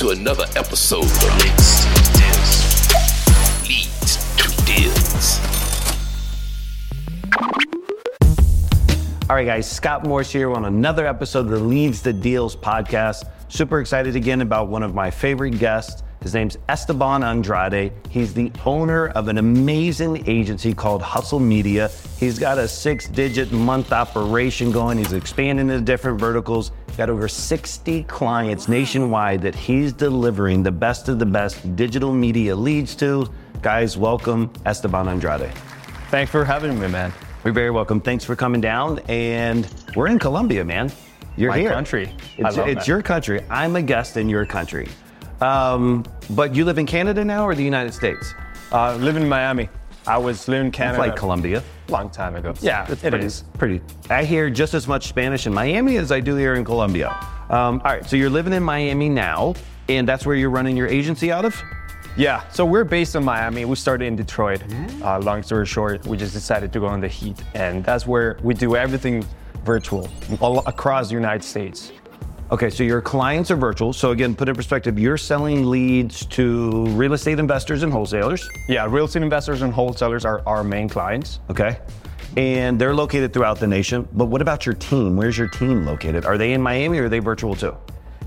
to another episode of Leads to Deals. Leads to Deals. All right, guys, Scott Morse here on another episode of the Leads to Deals podcast. Super excited again about one of my favorite guests. His name's Esteban Andrade. He's the owner of an amazing agency called Hesel Media. He's got a six digit month operation going. He's expanding into different verticals. Got over 60 clients nationwide that he's delivering the best of the best digital media leads to. Guys, welcome Esteban Andrade. Thanks for having me, man. You're very welcome. Thanks for coming down. And we're in Colombia, man. You're My here. country. It's, it's your country. I'm a guest in your country. Um, but you live in Canada now or the United States? Uh, live in Miami. I was living in It's Canada like Colombia. long time ago. Yeah, it's it pretty, is. pretty. I hear just as much Spanish in Miami as I do here in Colombia. Um, all right, so you're living in Miami now, and that's where you're running your agency out of? Yeah. So we're based in Miami. We started in Detroit. Uh, long story short, we just decided to go on the heat, and that's where we do everything virtual all across the United States. Okay, so your clients are virtual. So again, put in perspective, you're selling leads to real estate investors and wholesalers. Yeah, real estate investors and wholesalers are our main clients. Okay. And they're located throughout the nation. But what about your team? Where's your team located? Are they in Miami or are they virtual too?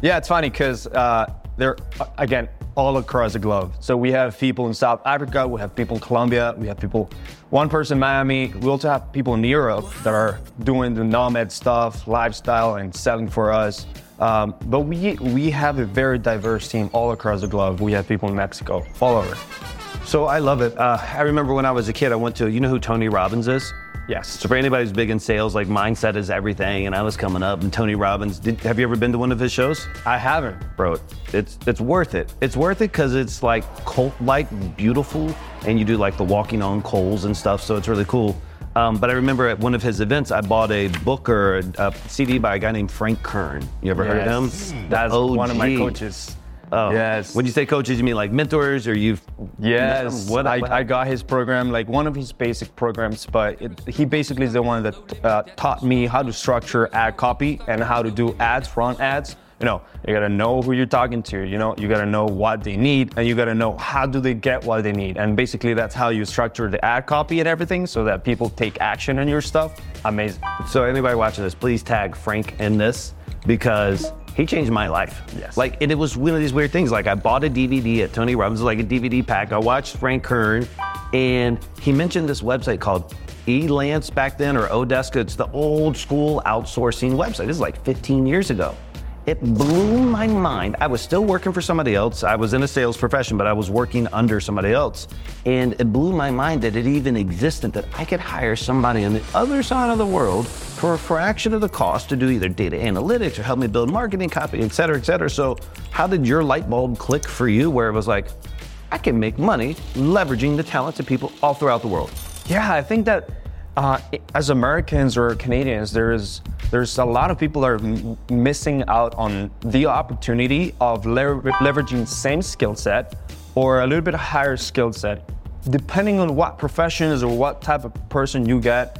Yeah, it's funny because uh, they're uh, again all across the globe. So we have people in South Africa, we have people in Colombia, we have people, one person in Miami. We also have people in Europe that are doing the nomad stuff, lifestyle, and selling for us. Um, but we we have a very diverse team all across the globe. We have people in Mexico, all over. So I love it. Uh, I remember when I was a kid, I went to, you know who Tony Robbins is? Yes. So for anybody who's big in sales, like mindset is everything. And I was coming up and Tony Robbins, did, have you ever been to one of his shows? I haven't. Bro, it's it's worth it. It's worth it because it's like cult-like, beautiful, and you do like the walking on coals and stuff. So it's really cool. Um, but I remember at one of his events, I bought a book or a, CD by a guy named Frank Kern. You ever heard of him? That's The one of my coaches. Oh. Yes. When you say coaches, you mean like mentors, or you've? Yes, What? I, what- I got his program, like one of his basic programs, but it, he basically is the one that uh, taught me how to structure ad copy and how to do ads, run ads. You know, you gotta know who you're talking to. You know, you gotta know what they need, and you gotta know how do they get what they need. And basically, that's how you structure the ad copy and everything, so that people take action on your stuff. Amazing. So anybody watching this, please tag Frank in this because he changed my life. Yes. Like, and it was one of these weird things. Like, I bought a DVD at Tony Robbins, like a DVD pack. I watched Frank Kern, and he mentioned this website called Elance back then or Odeska. It's the old school outsourcing website. This is like 15 years ago. It blew my mind. I was still working for somebody else. I was in a sales profession, but I was working under somebody else. And it blew my mind that it even existed that I could hire somebody on the other side of the world for a fraction of the cost to do either data analytics or help me build marketing copy, et cetera, et cetera. So, how did your light bulb click for you where it was like, I can make money leveraging the talents of people all throughout the world? Yeah, I think that uh, as Americans or Canadians, there's there's a lot of people are m- missing out on the opportunity of lever- leveraging same skill set or a little bit higher skill set, depending on what professions or what type of person you get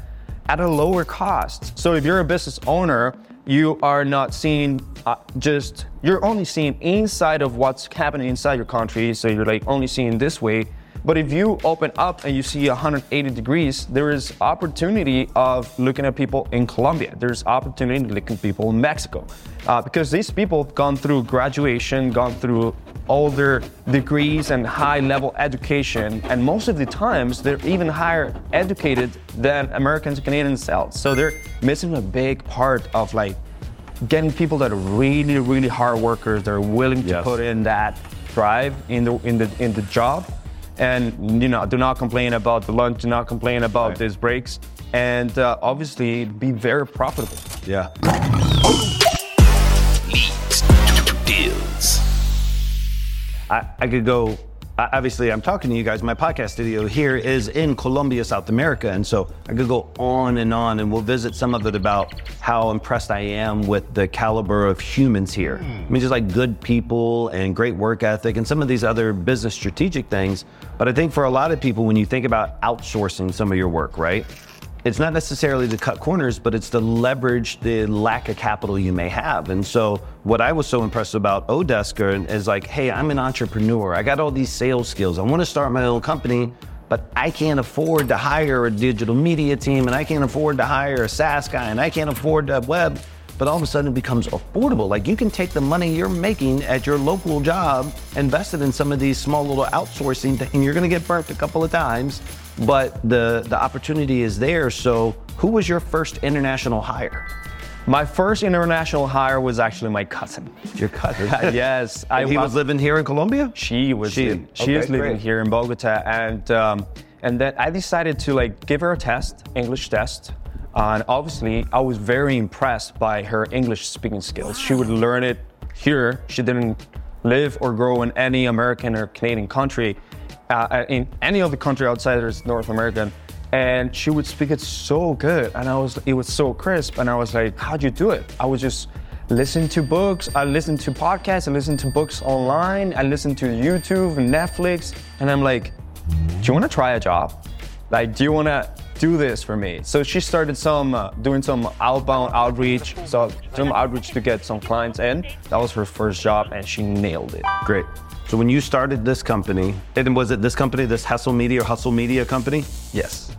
at a lower cost. So if you're a business owner, you are not seeing uh, just you're only seeing inside of what's happening inside your country. So you're like only seeing this way. But if you open up and you see 180 degrees, there is opportunity of looking at people in Colombia. There's opportunity to look at people in Mexico, uh, because these people have gone through graduation, gone through all their degrees and high-level education, and most of the times they're even higher educated than Americans and Canadians themselves. So they're missing a big part of like getting people that are really, really hard workers. They're willing to Yes. put in that drive in the in the in the job, and you know, do not complain about the lunch. Do not complain about Right. these breaks, and uh, obviously be very profitable. Yeah. Deals. I, I could go. I- Obviously, I'm talking to you guys. My podcast studio here is in Colombia, South America, and so I could go on and on, and we'll visit some of it about how impressed I am with the caliber of humans here. I mean, just like good people and great work ethic, and some of these other business strategic things. But I think for a lot of people, when you think about outsourcing some of your work, right? it's not necessarily to cut corners, but it's to leverage the lack of capital you may have. And so, what I was so impressed about Odesker is like, hey, I'm an entrepreneur. I got all these sales skills. I want to start my own company, but I can't afford to hire a digital media team, and I can't afford to hire a SaaS guy, and I can't afford to web. But all of a sudden, it becomes affordable. Like you can take the money you're making at your local job, invest it in some of these small little outsourcing, things, and you're going to get burnt a couple of times but the the opportunity is there. So, who was your first international hire? My first international hire was actually my cousin. Your cousin? yes, I, he was living here in Colombia. She was. She, she okay, is living great. here in Bogota, and um, and then I decided to like give her a test, English test. And obviously, I was very impressed by her English speaking skills. She would learn it here. She didn't live or grow in any American or Canadian country uh, in any other country outside of North American, and she would speak it so good, and I was it was so crisp, and I was like, how'd you do it? I was just listen to books, I listen to podcasts, I listen to books online, I listen to YouTube Netflix, and I'm like, do you want to try a job? Like, do you want to do this for me? So she started some uh, doing some outbound outreach, so some outreach to get some clients in. That was her first job, and she nailed it. Great. So when you started this company, and was it this company, this Hustle Media or Hustle Media company? Yes.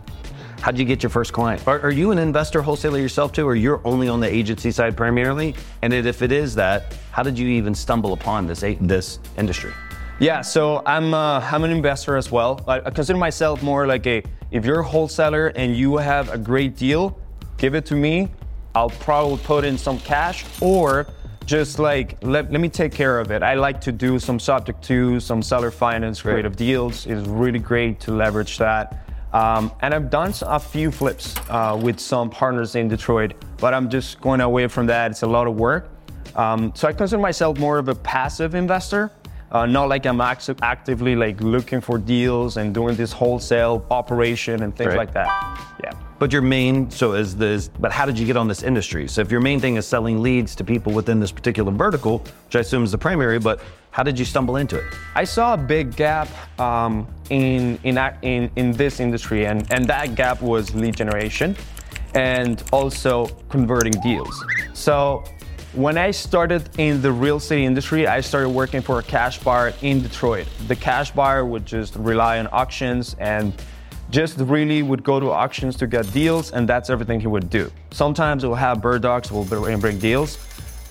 How'd you get your first client? Are, are, you an investor wholesaler yourself too, or you're only on the agency side primarily? And if it is that, how did you even stumble upon this this industry? Yeah, so I'm uh, I'm an investor as well. I consider myself more like a if you're a wholesaler and you have a great deal, give it to me. I'll probably put in some cash, or just like let, let me take care of it. I like to do some subject to some seller finance creative deals. It's really great to leverage that. Um, and I've done a few flips uh, with some partners in Detroit, but I'm just going away from that. It's a lot of work. Um, so I consider myself more of a passive investor. Uh, not like I'm act- actively like looking for deals and doing this wholesale operation and things right. like that. Yeah. But your main so is this. But how did you get on this industry? So if your main thing is selling leads to people within this particular vertical, which I assume is the primary, but how did you stumble into it? I saw a big gap um, in, in in in this industry, and and that gap was lead generation, and also converting deals. So when I started in the real estate industry, I started working for a cash buyer in Detroit. The cash buyer would just rely on auctions and just really would go to auctions to get deals, and that's everything he would do. Sometimes we'll have bird dogs will bring deals.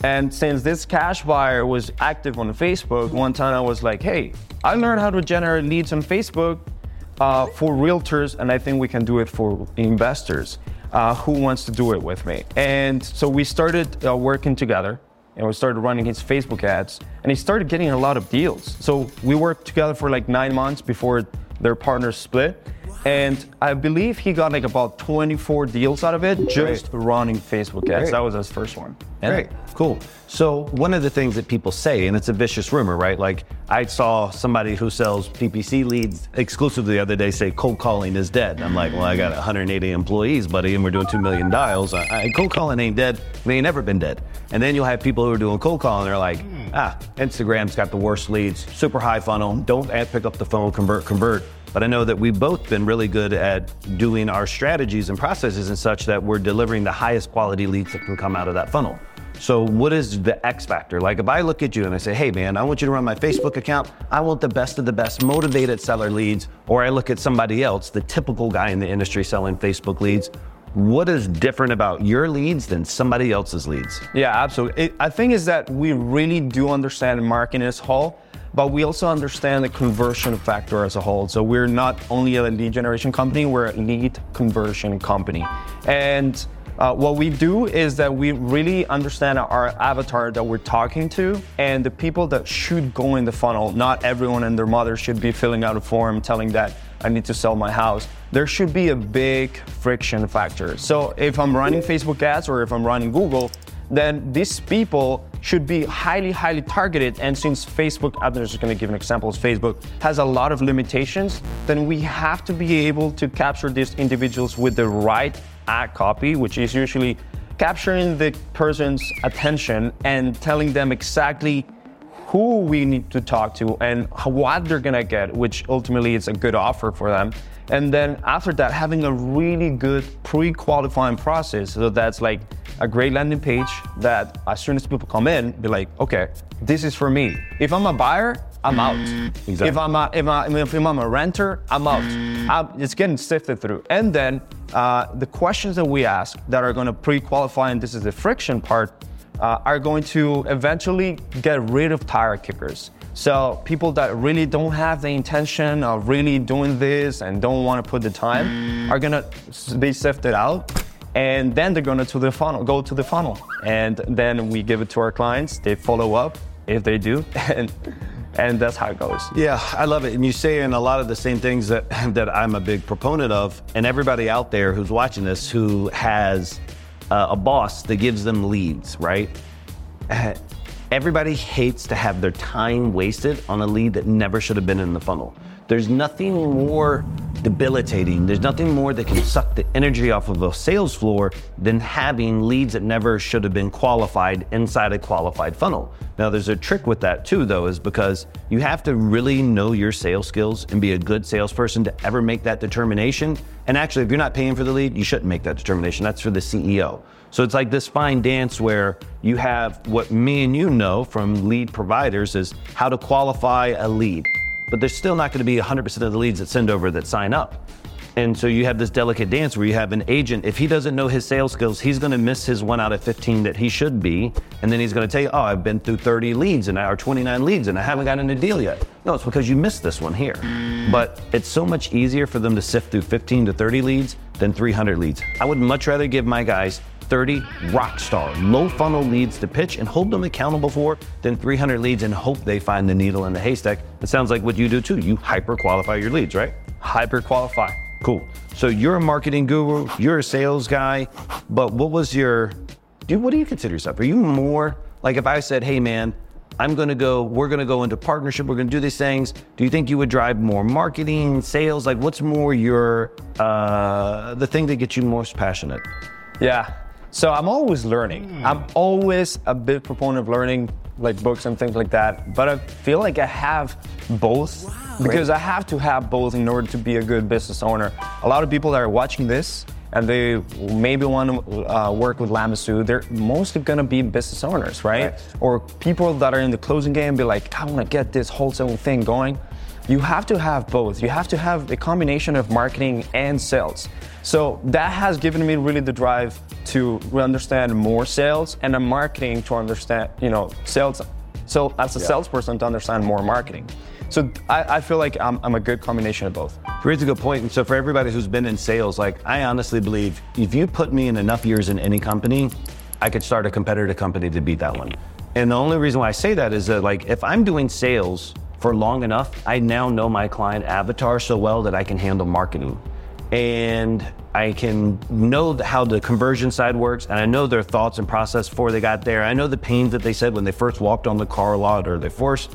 And since this cash buyer was active on Facebook, one time I was like, hey, I learned how to generate leads on Facebook uh, for realtors, and I think we can do it for investors uh, who wants to do it with me. And so we started uh, working together and we started running his Facebook ads and he started getting a lot of deals. So we worked together for like nine months before their partners split. And I believe he got like about 24 deals out of it just Great. running Facebook ads. Great. That was his first one. Yeah. Great, cool. So one of the things that people say, and it's a vicious rumor, right? Like I saw somebody who sells PPC leads exclusively the other day say cold calling is dead. I'm like, well, I got 180 employees, buddy, and we're doing two million dials. I, I, cold calling ain't dead. It ain't never been dead. And then you'll have people who are doing cold calling. They're like, ah, Instagram's got the worst leads, super high funnel. Don't pick up the phone, convert, convert. But I know that we've both been really good at doing our strategies and processes and such that we're delivering the highest quality leads that can come out of that funnel. So, what is the X factor? Like, if I look at you and I say, hey, man, I want you to run my Facebook account, I want the best of the best motivated seller leads, or I look at somebody else, the typical guy in the industry selling Facebook leads, what is different about your leads than somebody else's leads? Yeah, absolutely. It, I think is that we really do understand marketing as whole but we also understand the conversion factor as a whole. So we're not only a lead generation company, we're a lead conversion company. And uh, what we do is that we really understand our avatar that we're talking to and the people that should go in the funnel. Not everyone and their mother should be filling out a form telling that I need to sell my house. There should be a big friction factor. So if I'm running Facebook ads or if I'm running Google, then these people should be highly, highly targeted. And since Facebook, I'm just gonna give an example, Facebook has a lot of limitations, then we have to be able to capture these individuals with the right ad copy, which is usually capturing the person's attention and telling them exactly who we need to talk to and what they're gonna get, which ultimately is a good offer for them. And then after that, having a really good pre-qualifying process. So that's like a great landing page that as soon as people come in, be like, okay, this is for me. If I'm a buyer, I'm out. Exactly. If I'm a, if, I, if I'm a renter, I'm out. I'm- it's getting sifted through. And then uh, the questions that we ask that are going to pre-qualify, and this is the friction part, uh, are going to eventually get rid of tire kickers. So people that really don't have the intention of really doing this and don't want to put the time are gonna be sifted out, and then they're gonna to the funnel, go to the funnel, and then we give it to our clients. They follow up if they do, and and that's how it goes. Yeah, I love it. And you say in a lot of the same things that that I'm a big proponent of, and everybody out there who's watching this who has uh, a boss that gives them leads, right? Everybody hates to have their time wasted on a lead that never should have been in the funnel. There's nothing more debilitating. There's nothing more that can suck the energy off of a sales floor than having leads that never should have been qualified inside a qualified funnel. Now, there's a trick with that too, though, is because you have to really know your sales skills and be a good salesperson to ever make that determination. And actually, if you're not paying for the lead, you shouldn't make that determination. That's for the CEO. So it's like this fine dance where you have what me and you know from lead providers is how to qualify a lead. But there's still not going to be 100% of the leads that send over that sign up. And so you have this delicate dance where you have an agent, if he doesn't know his sales skills, he's going to miss his one out of 15 that he should be. And then he's going to tell you, oh, I've been through 30 leads and I or 29 leads and I haven't gotten a deal yet. No, it's because you missed this one here. But it's so much easier for them to sift through 15 to 30 leads than 300 leads. I would much rather give my guys 30 rock star, low funnel leads to pitch and hold them accountable for then 300 leads and hope they find the needle in the haystack. It sounds like what you do too. You hyper qualify your leads, right? Hyper qualify. Cool. So you're a marketing guru, you're a sales guy, but what was your, dude, what do you consider yourself? Are you more, like if I said, hey man, I'm gonna go, we're gonna go into partnership, we're gonna do these things, do you think you would drive more marketing, sales? Like what's more your, uh, the thing that gets you most passionate? Yeah. So I'm always learning. I'm always a big proponent of learning, like books and things like that. But I feel like I have both because I have to have both in order to be a good business owner. A lot of people that are watching this and they maybe want to uh, work with Lamassu, they're mostly going to be business owners, right? Right. Or people that are in the closing game be like, I want to get this wholesale thing going. You have to have both. You have to have a combination of marketing and sales. So that has given me really the drive to understand more sales and the marketing to understand, you know, sales. So as a salesperson to understand more marketing. So I, I feel like I'm, I'm a good combination of both. Raise a good point. And so for everybody who's been in sales, like I honestly believe if you put me in enough years in any company, I could start a competitor company to beat that one. And the only reason why I say that is that like if I'm doing sales for long enough, I now know my client avatar so well that I can handle marketing. And I can know how the conversion side works, and I know their thoughts and process before they got there. I know the pains that they said when they first walked on the car lot or they first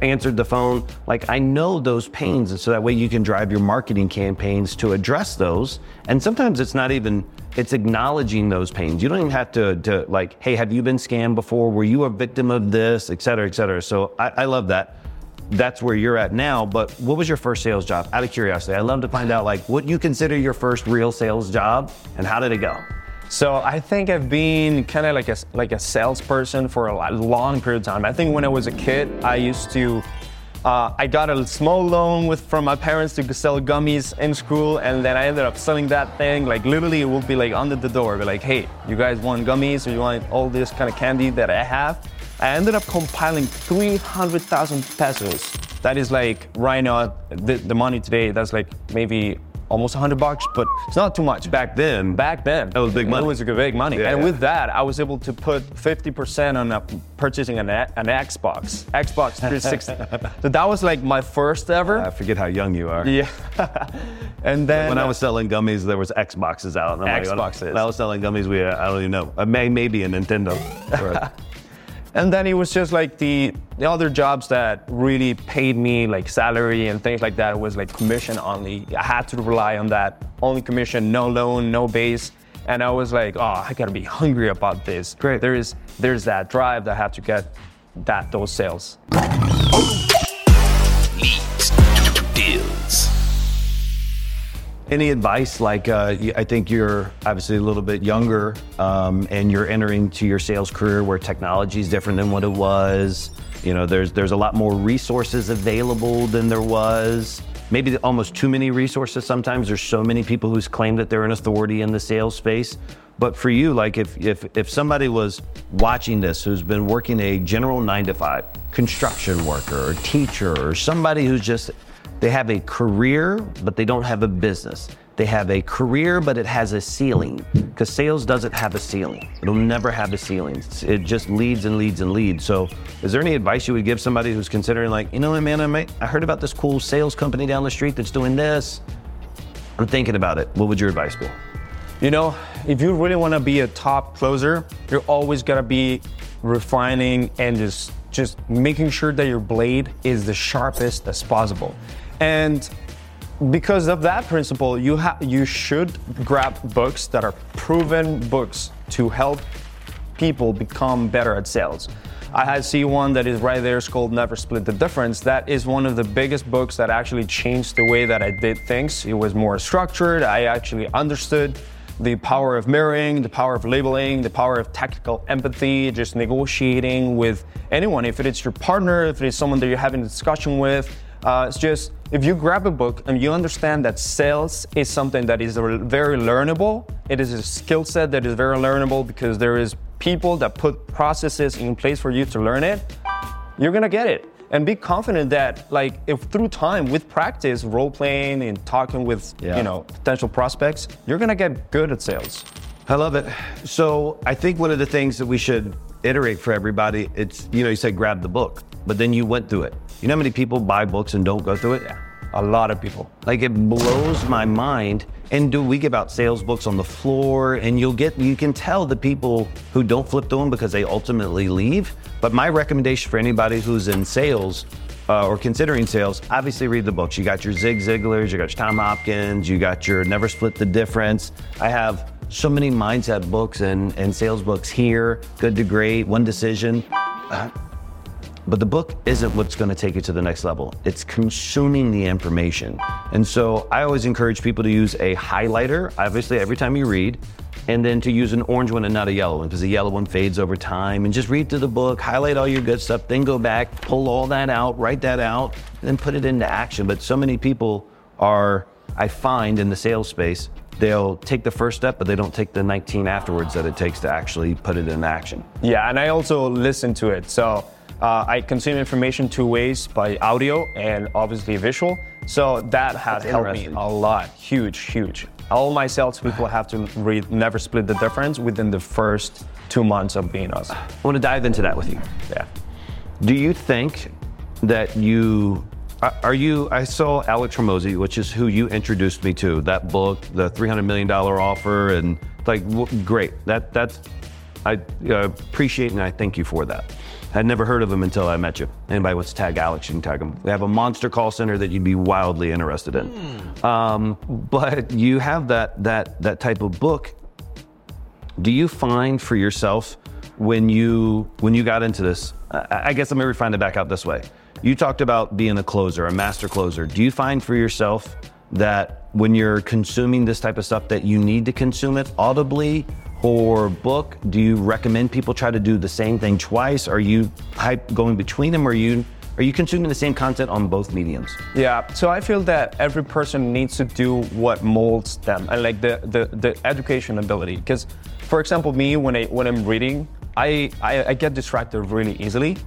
answered the phone. Like I know those pains, and so that way you can drive your marketing campaigns to address those. And sometimes it's not even it's acknowledging those pains. You don't even have to, to like, hey, have you been scammed before? Were you a victim of this, et cetera, et cetera. So I, I love that. That's where you're at now. But what was your first sales job? Out of curiosity, I'd love to find out like what you consider your first real sales job and how did it go? So I think I've been kind of like a like a salesperson for a long period of time. I think when I was a kid, I used to. Uh, I got a small loan with from my parents to sell gummies in school, and then I ended up selling that thing. Like literally, it would be like under the door, be like, "Hey, you guys want gummies, or you want all this kind of candy that I have?" I ended up compiling 300,000 pesos. That is like right now, the, the money today. That's like maybe almost 100 bucks, but it's not too much. Back then, Back then, That was big money. It was a big money, Yeah, and yeah. with that, I was able to put 50% on uh, purchasing an, an Xbox, Xbox 360. so that was like my first ever. I forget how young you are. yeah, and then When I was selling gummies, there was Xboxes out. And I'm like, Xboxes. when I was selling gummies, we I don't even know. May, maybe a Nintendo. And then it was just like the the other jobs that really paid me like salary and things like that was like commission only. I had to rely on that only commission, no loan, no base. And I was like, oh, I gotta be hungry about this. Great. There is there's that drive that I have to get that those sales. Any advice? Like, uh, I think you're obviously a little bit younger, um, and you're entering to your sales career where technology is different than what it was. You know, there's there's a lot more resources available than there was. Maybe almost too many resources. Sometimes there's so many people who claim that they're an authority in the sales space. But for you, like if if if somebody was watching this who's been working a general nine to five, construction worker or teacher or somebody who's just they have a career, but they don't have a business. They have a career, but it has a ceiling because sales doesn't have a ceiling. It'll never have a ceiling. It just leads and leads and leads. So, is there any advice you would give somebody who's considering, like, you know what, man, I, might, I heard about this cool sales company down the street that's doing this. I'm thinking about it. What would your advice be? You know, if you really want to be a top closer, you're always gonna be refining and just just making sure that your blade is the sharpest as possible. And because of that principle, you ha- you should grab books that are proven books to help people become better at sales. I see one that is right there. It's called Never Split the Difference. That is one of the biggest books that actually changed the way that I did things. It was more structured. I actually understood the power of mirroring, the power of labeling, the power of tactical empathy, just negotiating with anyone. If it is your partner, if it is someone that you're having a discussion with, uh, it's just if you grab a book and you understand that sales is something that is very learnable, it is a skill set that is very learnable because there is people that put processes in place for you to learn it, you're gonna get it. And be confident that, like, if through time, with practice, role playing and talking with, Yeah. you know, potential prospects, you're gonna get good at sales. I love it. So I think one of the things that we should iterate for everybody, it's you know, you said grab the book, but then you went through it. You know how many people buy books and don't go through it? A lot of people. Like it blows my mind. And do we give out sales books on the floor? And you'll get you can tell the people who don't flip through them because they ultimately leave. But my recommendation for anybody who's in sales uh, or considering sales, obviously read the books. You got your Zig Ziglars, you got your Tom Hopkins, you got your Never Split the Difference. I have so many mindset books and, and sales books here. Good to Great, One Decision. But the book isn't what's going to take you to the next level. It's consuming the information. And so I always encourage people to use a highlighter, obviously, every time you read, and then to use an orange one and not a yellow one because the yellow one fades over time. And just read through the book, highlight all your good stuff, then go back, pull all that out, write that out, then put it into action. But so many people are, I find in the sales space, they'll take the first step, but they don't take the 19 afterwards that it takes to actually put it in action. Yeah, and I also listen to it. So uh, I consume information two ways by audio and obviously visual. So that has helped me a lot. Huge, huge. All my salespeople have to read Never Split the Difference within the first two months of being us. I want to dive into that with you. Yeah. Do you think that you are- are you? I saw Alex Hormozi, which is who you introduced me to. That book, the three hundred million dollar offer, and like great. That that's I uh, appreciate and I thank you for that. I'd never heard of him until I met you. Anybody wants to tag Alex, you can tag him. We have a monster call center that you'd be wildly interested in. Um, but you have that that that type of book do you find for yourself when you when you got into this i, I guess let me refine it back out this way you talked about being a closer a master closer do you find for yourself that when you're consuming this type of stuff that you need to consume it audibly or book do you recommend people try to do the same thing twice are you hype going between them or are you are you consuming the same content on both mediums Yeah, so I feel that every person needs to do what molds them and like the the, the education ability. Because, for example, me when I when I'm reading, I I, I get distracted really easily.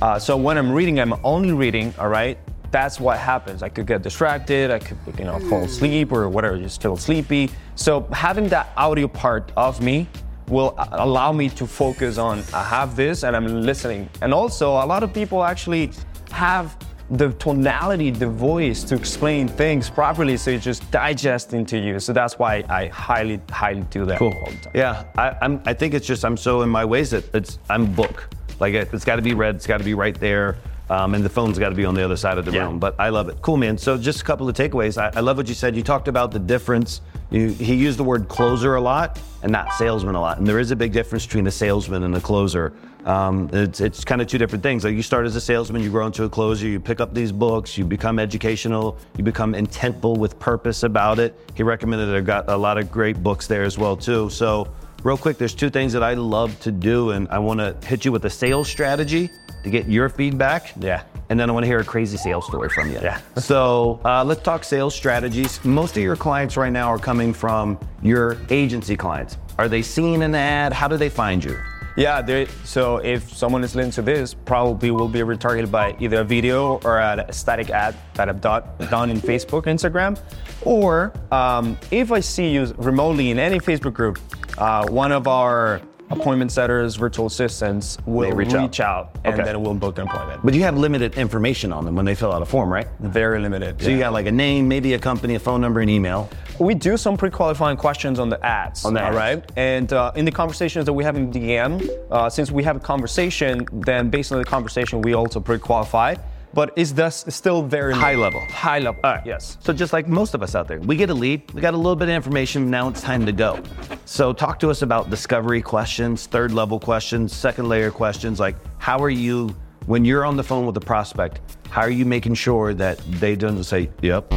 Uh, so when I'm reading, I'm only reading. All right, that's what happens. I could get distracted. I could you know fall asleep or whatever, just feel sleepy. So having that audio part of me will allow me to focus on I have this and I'm listening. And also, a lot of people actually have the tonality, the voice to explain things properly, so it just digests into you. So that's why I highly, highly do that all the time. Yeah, I, I'm. I think it's just I'm so in my ways that it's I'm book. Like it, it's got to be read. It's got to be right there. Um, and the phone's got to be on the other side of the Yeah. room. But I love it. Cool, man. So just a couple of takeaways. I, I love what you said. You talked about the difference. You, he used the word closer a lot and not salesman a lot. And there is a big difference between a salesman and a closer. Um, it's it's kind of two different things. Like you start as a salesman, you grow into a closer, you pick up these books, you become educational, you become intentful with purpose about it. He recommended I got a lot of great books there as well too. So real quick, there's two things that I love to do, and I want to hit you with a sales strategy to get your feedback. Yeah. And then I want to hear a crazy sales story from you. Yeah. So uh, let's talk sales strategies. Most of your clients right now are coming from your agency clients. Are they seeing an ad? How do they find you? Yeah, so if someone is listening to this, probably will be retargeted by either a video or a static ad that I've done, done in Facebook, Instagram, or um, if I see you remotely in any Facebook group, uh, one of our appointment setters, virtual assistants will They reach reach, out. out, and Okay. then we'll book an appointment. But you have limited information on them when they fill out a form, right? Very limited. So you got like a name, maybe a company, a phone number, an email. We do some pre-qualifying questions on the ads. On the all ads. right? And uh, in the conversations that we have in DM, uh, since we have a conversation, then based on the conversation, we also pre-qualify. But is thus still very High level. High level. All right. Yes. So just like most of us out there, we get a lead, we got a little bit of information, now it's time to go. So talk to us about discovery questions, third level questions, second layer questions, like how are you when you're on the phone with the prospect, how are you making sure that they don't say, "Yep,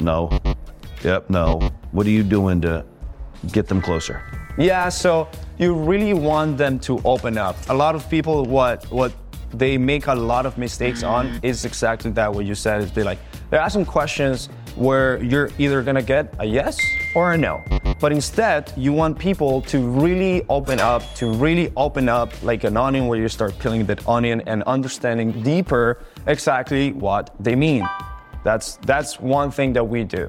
no. Yep, no." What are you doing to get them closer? Yeah, so you really want them to open up. A lot of people, what what they make a lot of mistakes on is exactly that. What you said is be like they're asking questions where you're either gonna get a yes or a no, but instead you want people to really open up, to really open up like an onion, where you start peeling that onion and understanding deeper exactly what they mean. That's that's one thing that we do.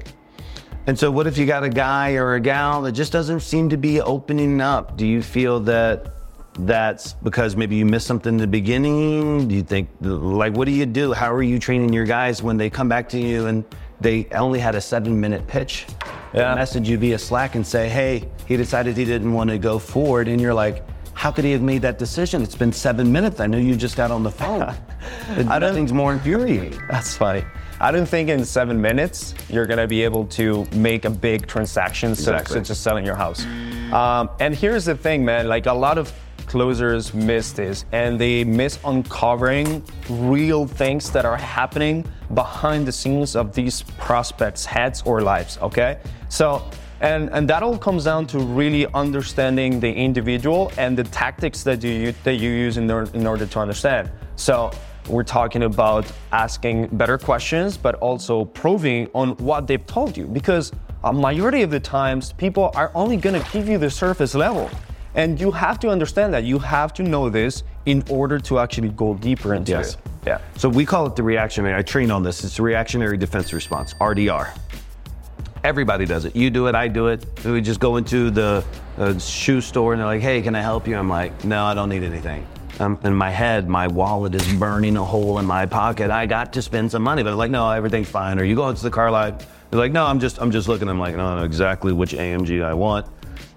And so, what if you got a guy or a gal that just doesn't seem to be opening up? Do you feel that that's because maybe you missed something in the beginning? Do you think, like, what do you do? How are you training your guys when they come back to you and they only had a seven minute pitch? Yeah. message you via Slack and say, hey, he decided he didn't want to go forward. And you're like, how could he have made that decision? It's been seven minutes. I know you just got on the phone. I don't- Nothing's more infuriating. That's funny. I don't think in seven minutes you're gonna be able to make a big transaction Exactly. such as selling your house. Um, and here's the thing, man. Like a lot of closers miss this, and they miss uncovering real things that are happening behind the scenes of these prospects' heads or lives. Okay, so. And, and that all comes down to really understanding the individual and the tactics that you that you use in, or, in order to understand. So we're talking about asking better questions, but also proving on what they've told you. Because a majority of the times, people are only gonna give you the surface level. And you have to understand that. You have to know this in order to actually go deeper into Yes. it. Yeah. So we call it the reactionary. I train on this. It's the reactionary defense response, RDR. Everybody does it. You do it. I do it. We just go into the uh, shoe store and they're like, "Hey, can I help you?" I'm like, "No, I don't need anything." Um, in my head, my wallet is burning a hole in my pocket. I got to spend some money, but they're like, "No, everything's fine." Or you go into the car lot. They're like, "No, I'm just, I'm just looking." I'm like, "No, I know exactly which AMG I want."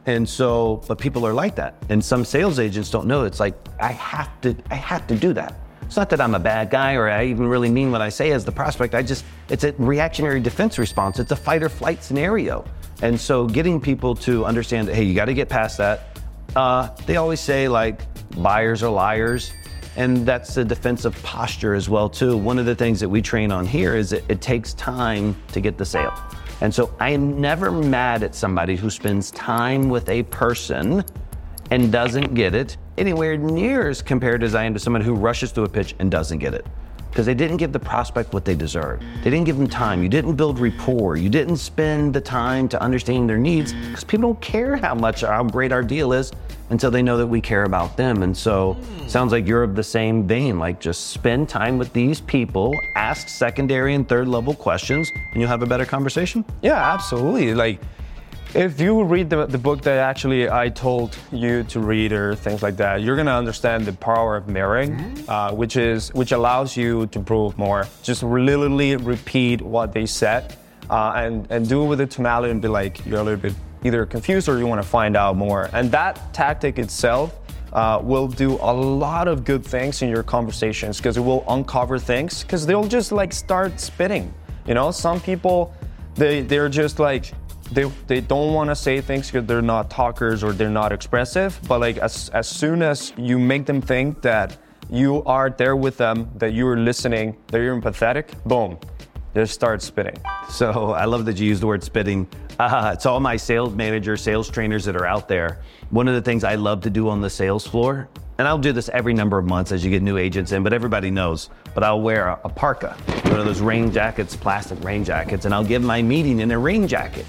And so, but people are like that, and some sales agents don't know. It's like I have to, I have to do that. It's not that I'm a bad guy or I even really mean what I say as the prospect. I just, it's a reactionary defense response. It's a fight or flight scenario. And so getting people to understand that, hey, you got to get past that. Uh, they always say like buyers are liars. And that's a defensive posture as well too. One of the things that we train on here is that it takes time to get the sale. And so I am never mad at somebody who spends time with a person and doesn't get it anywhere near as compared as I am to someone who rushes to a pitch and doesn't get it. Because they didn't give the prospect what they deserve. They didn't give them time. You didn't build rapport. You didn't spend the time to understand their needs because people don't care how much, how great our deal is until they know that we care about them. And so, sounds like you're of the same vein. Like, just spend time with these people, ask secondary and third level questions, and you'll have a better conversation. Yeah, absolutely. Like, if you read the, the book that actually I told you to read or things like that, you're gonna understand the power of mirroring, uh, which is which allows you to prove more. Just literally repeat what they said, uh, and and do it with a tonality and be like you're a little bit either confused or you want to find out more. And that tactic itself uh, will do a lot of good things in your conversations because it will uncover things because they'll just like start spitting. You know, some people they they're just like they, they don't want to say things because they're not talkers or they're not expressive but like as, as soon as you make them think that you are there with them that you're listening that you're empathetic boom they start spitting So I love that you use the word spitting. Uh, it's all my sales managers, sales trainers that are out there. One of the things I love to do on the sales floor, and I'll do this every number of months as you get new agents in, but everybody knows. But I'll wear a, a parka, one of those rain jackets, plastic rain jackets, and I'll give my meeting in a rain jacket.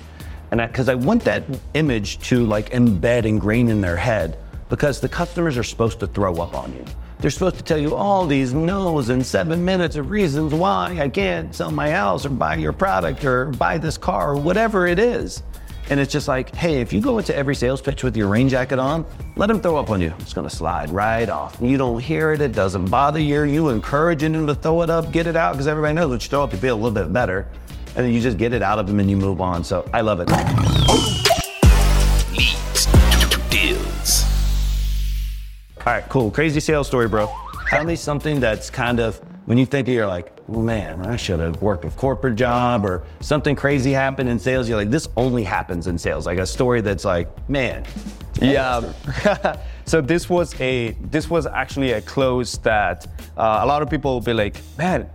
And because I, want that image to like embed ingrain in their head, because the customers are supposed to throw up on you. They're supposed to tell you all these no's in seven minutes of reasons why I can't sell my house or buy your product or buy this car or whatever it is. And it's just like, hey, if you go into every sales pitch with your rain jacket on, let them throw up on you. It's gonna slide right off. You don't hear it, it doesn't bother you. You encouraging them to throw it up, get it out, because everybody knows when you throw up, you feel a little bit better. And then you just get it out of them and you move on. So I love it. All right, cool. Crazy sales story, bro. Tell me something that's kind of when you think of you're like, oh, man, I should have worked a corporate job or something crazy happened in sales. You're like, this only happens in sales. Like a story that's like, man, Yeah. so this was a this was actually a close that uh, a lot of people will be like, man,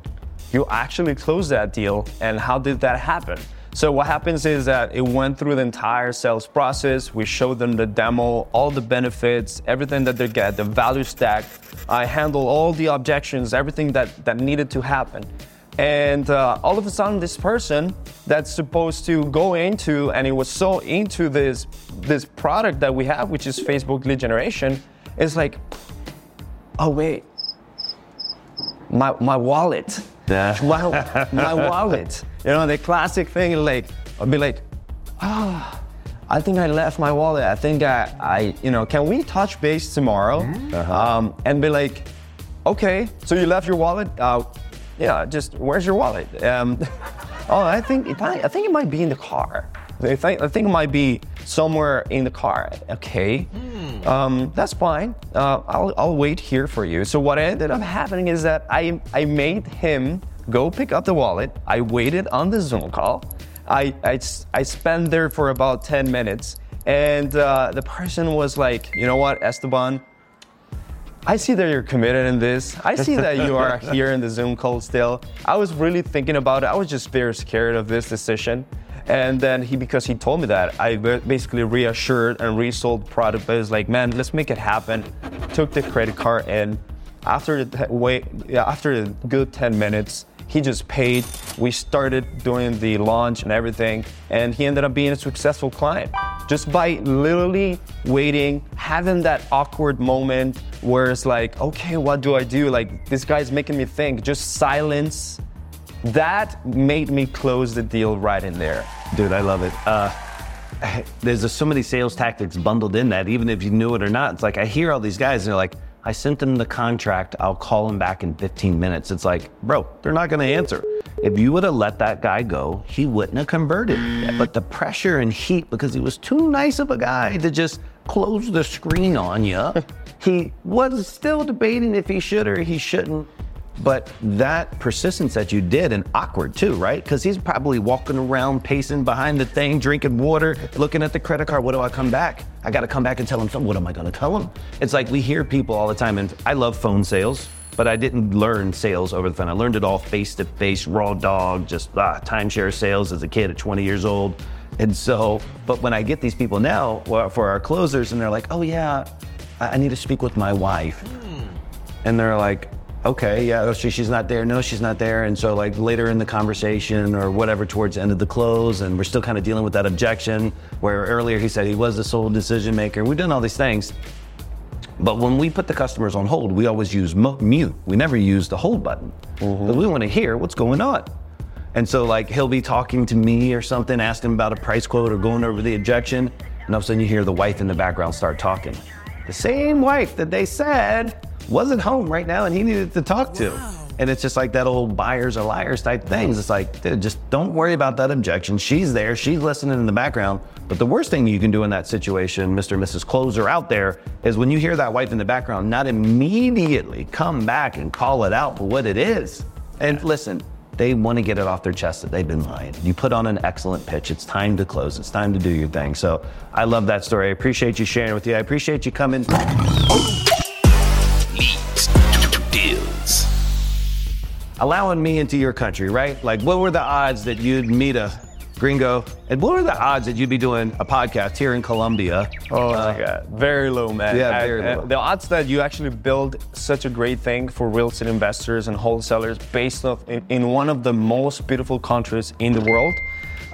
you actually closed that deal, and how did that happen? So what happens is that it went through the entire sales process. We showed them the demo, all the benefits, everything that they get, the value stack. I handled all the objections, everything that that needed to happen. And uh, all of a sudden, this person that's supposed to go into, and it was so into this this product that we have, which is Facebook lead generation, is like, oh wait, my my wallet, Yeah. my, my wallet. You know, the classic thing, like I'll be like, ah. I think I left my wallet. I think I, I, you know, can we touch base tomorrow? Um, and be like, okay, so you left your wallet? Uh, yeah, just where's your wallet? Um, oh, I think it might, I think it might be in the car. I think, I think it might be somewhere in the car. Okay, um, that's fine. Uh, I'll, I'll wait here for you. So what ended up happening is that I, I made him go pick up the wallet. I waited on the Zoom call. I, I, I spent there for about 10 minutes. And uh, the person was like, you know what, Esteban, I see that you're committed in this. I see that you are here in the Zoom call still. I was really thinking about it. I was just very scared of this decision. And then he, because he told me that, I basically reassured and resold product. But it's like, man, let's make it happen. Took the credit card and After the wait, after a good 10 minutes, he just paid. We started doing the launch and everything, and he ended up being a successful client just by literally waiting, having that awkward moment where it's like, okay, what do I do? Like, this guy's making me think. Just silence. That made me close the deal right in there. Dude, I love it. Uh, there's just so many sales tactics bundled in that, even if you knew it or not. It's like I hear all these guys, and they're like, I sent them the contract. I'll call them back in 15 minutes. It's like, bro, they're not going to answer. If you would have let that guy go, he wouldn't have converted. But the pressure and heat, because he was too nice of a guy to just close the screen on you, he was still debating if he should or he shouldn't. But that persistence that you did, and awkward too, right? Because he's probably walking around, pacing behind the thing, drinking water, looking at the credit card. What do I come back? I got to come back and tell him something. What am I going to tell him? It's like we hear people all the time, and I love phone sales, but I didn't learn sales over the phone. I learned it all face to face, raw dog, just ah, timeshare sales as a kid at 20 years old. And so, but when I get these people now for our closers, and they're like, oh yeah, I I need to speak with my wife and they're like okay yeah oh, she, she's not there. No she's not there. And so like later in the conversation or whatever towards the end of the close and we're still kind of dealing with that objection where earlier he said he was the sole decision maker. We've done all these things. But when we put the customers on hold we always use mute. We never use the hold button. Mm-hmm. Because we want to hear what's going on. And so like he'll be talking to me or something asking about a price quote or going over the objection. And all of a sudden you hear the wife in the background start talking. The same wife that they said wasn't home right now and he needed to talk to. And it's just like that old buyers are liars type things. It's like, dude, just don't worry about that objection. She's there, she's listening in the background. But the worst thing you can do in that situation, Mr. and Mrs. Closer out there, is when you hear that wife in the background, not immediately come back and call it out for what it is. And listen, they want to get it off their chest that they've been lying. You put on an excellent pitch. It's time to close. It's time to do your thing. So I love that story. I appreciate you sharing with you. I appreciate you coming. Allowing me into your country, right? Like, what were the odds that you'd meet a gringo? And what were the odds that you'd be doing a podcast here in Colombia? Oh Uh, my god, very low, man. Yeah, I- very I- low. the odds that you actually build such a great thing for real estate investors and wholesalers based off in, in one of the most beautiful countries in the world,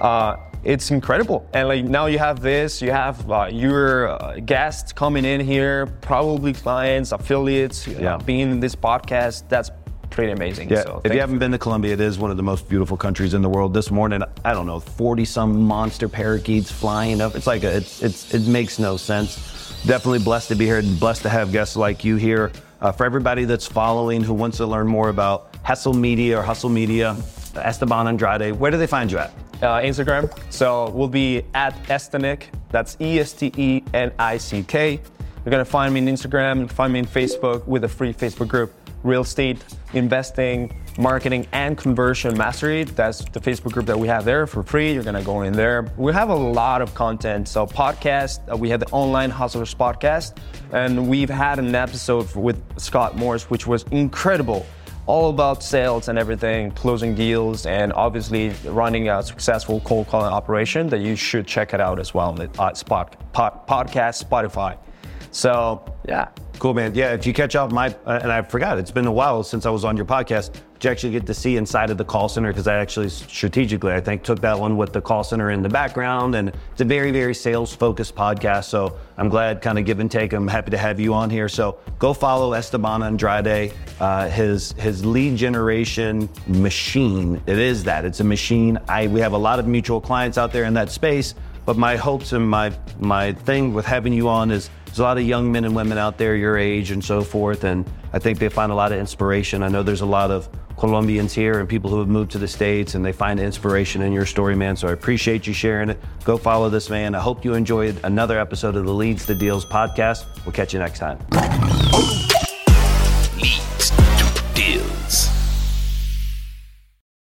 uh, it's incredible. And like now you have this, you have uh, your uh, guests coming in here, probably clients, affiliates, uh, Yeah. being in this podcast. That's pretty amazing. Yeah, So if you haven't been to Colombia, it is one of the most beautiful countries in the world. This morning, I don't know, 40 some monster parakeets flying up. It's like a, it's, it's, it makes no sense. Definitely blessed to be here and blessed to have guests like you here. Uh, for everybody that's following who wants to learn more about Hesel Media or Hustle Media, Esteban Andrade, where do they find you at? uh, Instagram. So we'll be at Estenick. That's E S T E N I C K. You're gonna find me on Instagram, find me on Facebook with a free Facebook group, Real Estate Investing, Marketing, and Conversion Mastery. That's the Facebook group that we have there for free. You're gonna go in there. We have a lot of content. So podcast, uh, we have the Online Hustlers podcast, and we've had an episode with Scott Morse, which was incredible all about sales and everything, closing deals, and obviously running a successful cold calling operation that you should check it out as well on the uh, spot, pod, podcast, Spotify. So, yeah. Cool, man. Yeah, if you catch up, my uh, and I forgot it's been a while since I was on your podcast. But you actually get to see inside of the call center because I actually strategically, I think, took that one with the call center in the background, and it's a very, very sales focused podcast. So I'm glad, kind of give and take. I'm happy to have you on here. So go follow Esteban Andrade. Uh, his his lead generation machine. It is that. It's a machine. I we have a lot of mutual clients out there in that space. But my hopes and my my thing with having you on is there's a lot of young men and women out there your age and so forth, and I think they find a lot of inspiration. I know there's a lot of Colombians here and people who have moved to the states, and they find inspiration in your story, man. So I appreciate you sharing it. Go follow this man. I hope you enjoyed another episode of the Leads to Deals podcast. We'll catch you next time.